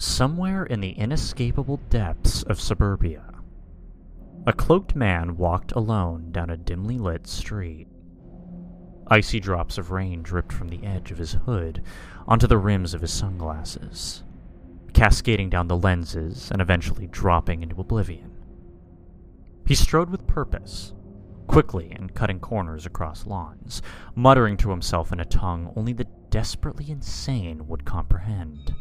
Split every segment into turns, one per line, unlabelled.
Somewhere in the inescapable depths of suburbia, a cloaked man walked alone down a dimly lit street. Icy drops of rain dripped from the edge of his hood onto the rims of his sunglasses, cascading down the lenses and eventually dropping into oblivion. He strode with purpose, quickly and cutting corners across lawns, muttering to himself in a tongue only the desperately insane would comprehend.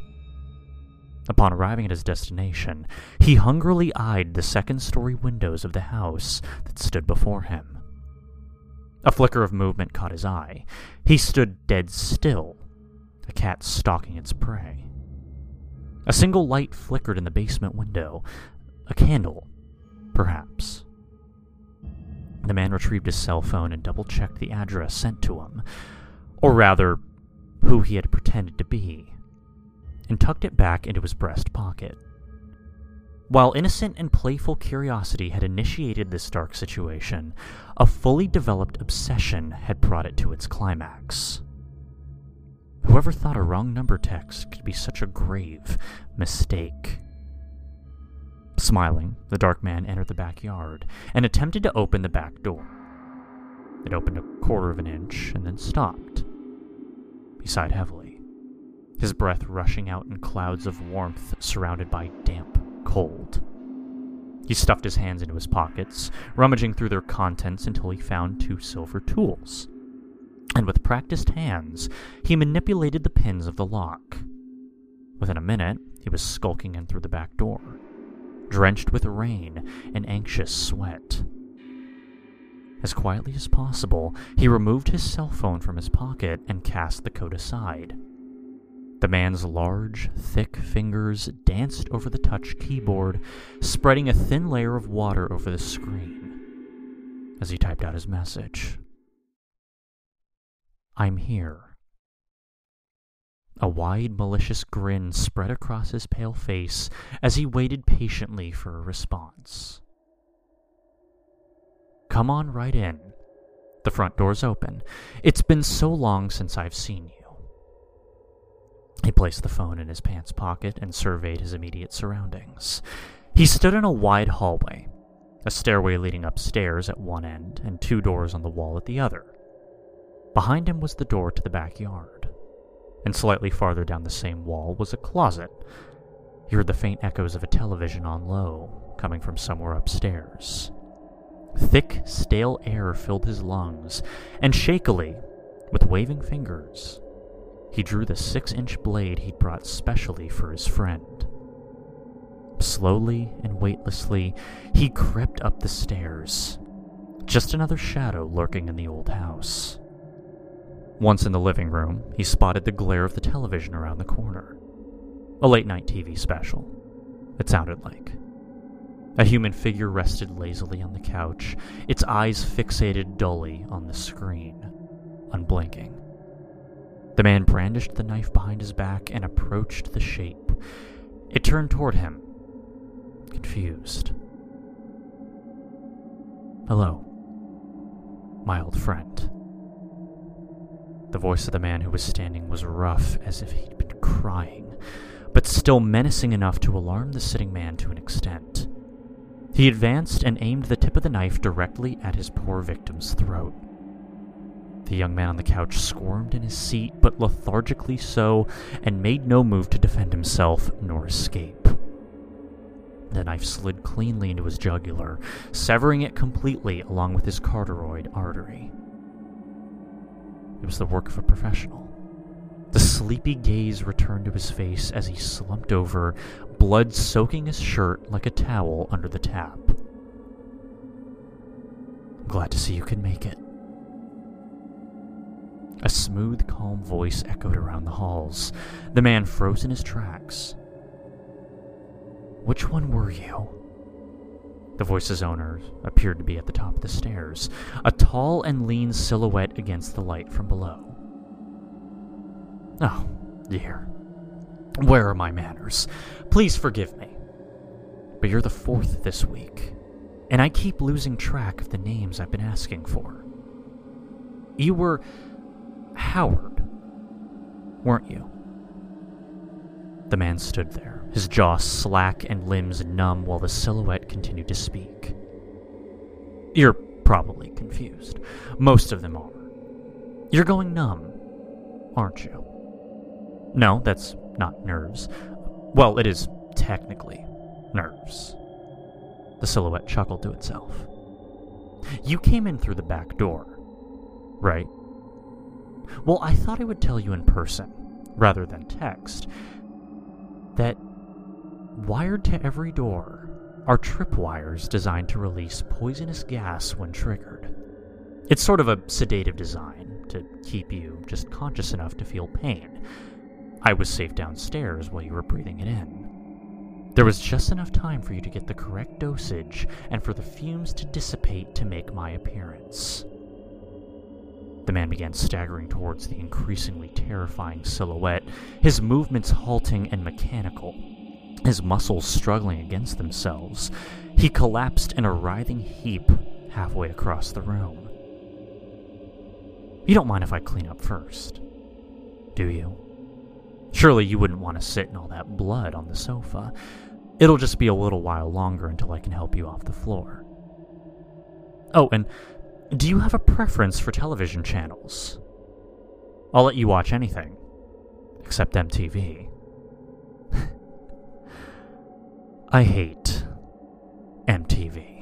Upon arriving at his destination, he hungrily eyed the second story windows of the house that stood before him. A flicker of movement caught his eye. He stood dead still, a cat stalking its prey. A single light flickered in the basement window, a candle, perhaps. The man retrieved his cell phone and double checked the address sent to him, or rather, who he had pretended to be and tucked it back into his breast pocket. While innocent and playful curiosity had initiated this dark situation, a fully developed obsession had brought it to its climax. Whoever thought a wrong number text could be such a grave mistake? Smiling, the dark man entered the backyard and attempted to open the back door. It opened a quarter of an inch and then stopped. He sighed heavily his breath rushing out in clouds of warmth surrounded by damp cold. He stuffed his hands into his pockets, rummaging through their contents until he found two silver tools. And with practiced hands, he manipulated the pins of the lock. Within a minute, he was skulking in through the back door, drenched with rain and anxious sweat. As quietly as possible, he removed his cell phone from his pocket and cast the coat aside. The man's large, thick fingers danced over the touch keyboard, spreading a thin layer of water over the screen as he typed out his message. I'm here. A wide, malicious grin spread across his pale face as he waited patiently for a response. Come on right in. The front door's open. It's been so long since I've seen you. He placed the phone in his pants pocket and surveyed his immediate surroundings. He stood in a wide hallway, a stairway leading upstairs at one end and two doors on the wall at the other. Behind him was the door to the backyard, and slightly farther down the same wall was a closet. He heard the faint echoes of a television on low, coming from somewhere upstairs. Thick, stale air filled his lungs, and shakily, with waving fingers, he drew the six inch blade he'd brought specially for his friend. Slowly and weightlessly, he crept up the stairs. Just another shadow lurking in the old house. Once in the living room, he spotted the glare of the television around the corner. A late night TV special. It sounded like. A human figure rested lazily on the couch, its eyes fixated dully on the screen, unblinking. The man brandished the knife behind his back and approached the shape. It turned toward him, confused. Hello, my old friend. The voice of the man who was standing was rough, as if he'd been crying, but still menacing enough to alarm the sitting man to an extent. He advanced and aimed the tip of the knife directly at his poor victim's throat. The young man on the couch squirmed in his seat, but lethargically so, and made no move to defend himself nor escape. The knife slid cleanly into his jugular, severing it completely along with his carotid artery. It was the work of a professional. The sleepy gaze returned to his face as he slumped over, blood soaking his shirt like a towel under the tap. I'm glad to see you can make it. A smooth, calm voice echoed around the halls. The man froze in his tracks. Which one were you? The voice's owner appeared to be at the top of the stairs, a tall and lean silhouette against the light from below. Oh, dear. Where are my manners? Please forgive me. But you're the fourth this week, and I keep losing track of the names I've been asking for. You were Howard, weren't you? The man stood there, his jaw slack and limbs numb while the silhouette continued to speak. You're probably confused. Most of them are. You're going numb, aren't you? No, that's not nerves. Well, it is technically nerves. The silhouette chuckled to itself. You came in through the back door, right? Well, I thought I would tell you in person, rather than text, that wired to every door are tripwires designed to release poisonous gas when triggered. It's sort of a sedative design to keep you just conscious enough to feel pain. I was safe downstairs while you were breathing it in. There was just enough time for you to get the correct dosage and for the fumes to dissipate to make my appearance. The man began staggering towards the increasingly terrifying silhouette, his movements halting and mechanical, his muscles struggling against themselves. He collapsed in a writhing heap halfway across the room. You don't mind if I clean up first, do you? Surely you wouldn't want to sit in all that blood on the sofa. It'll just be a little while longer until I can help you off the floor. Oh, and do you have a preference for television channels? I'll let you watch anything, except MTV. I hate MTV.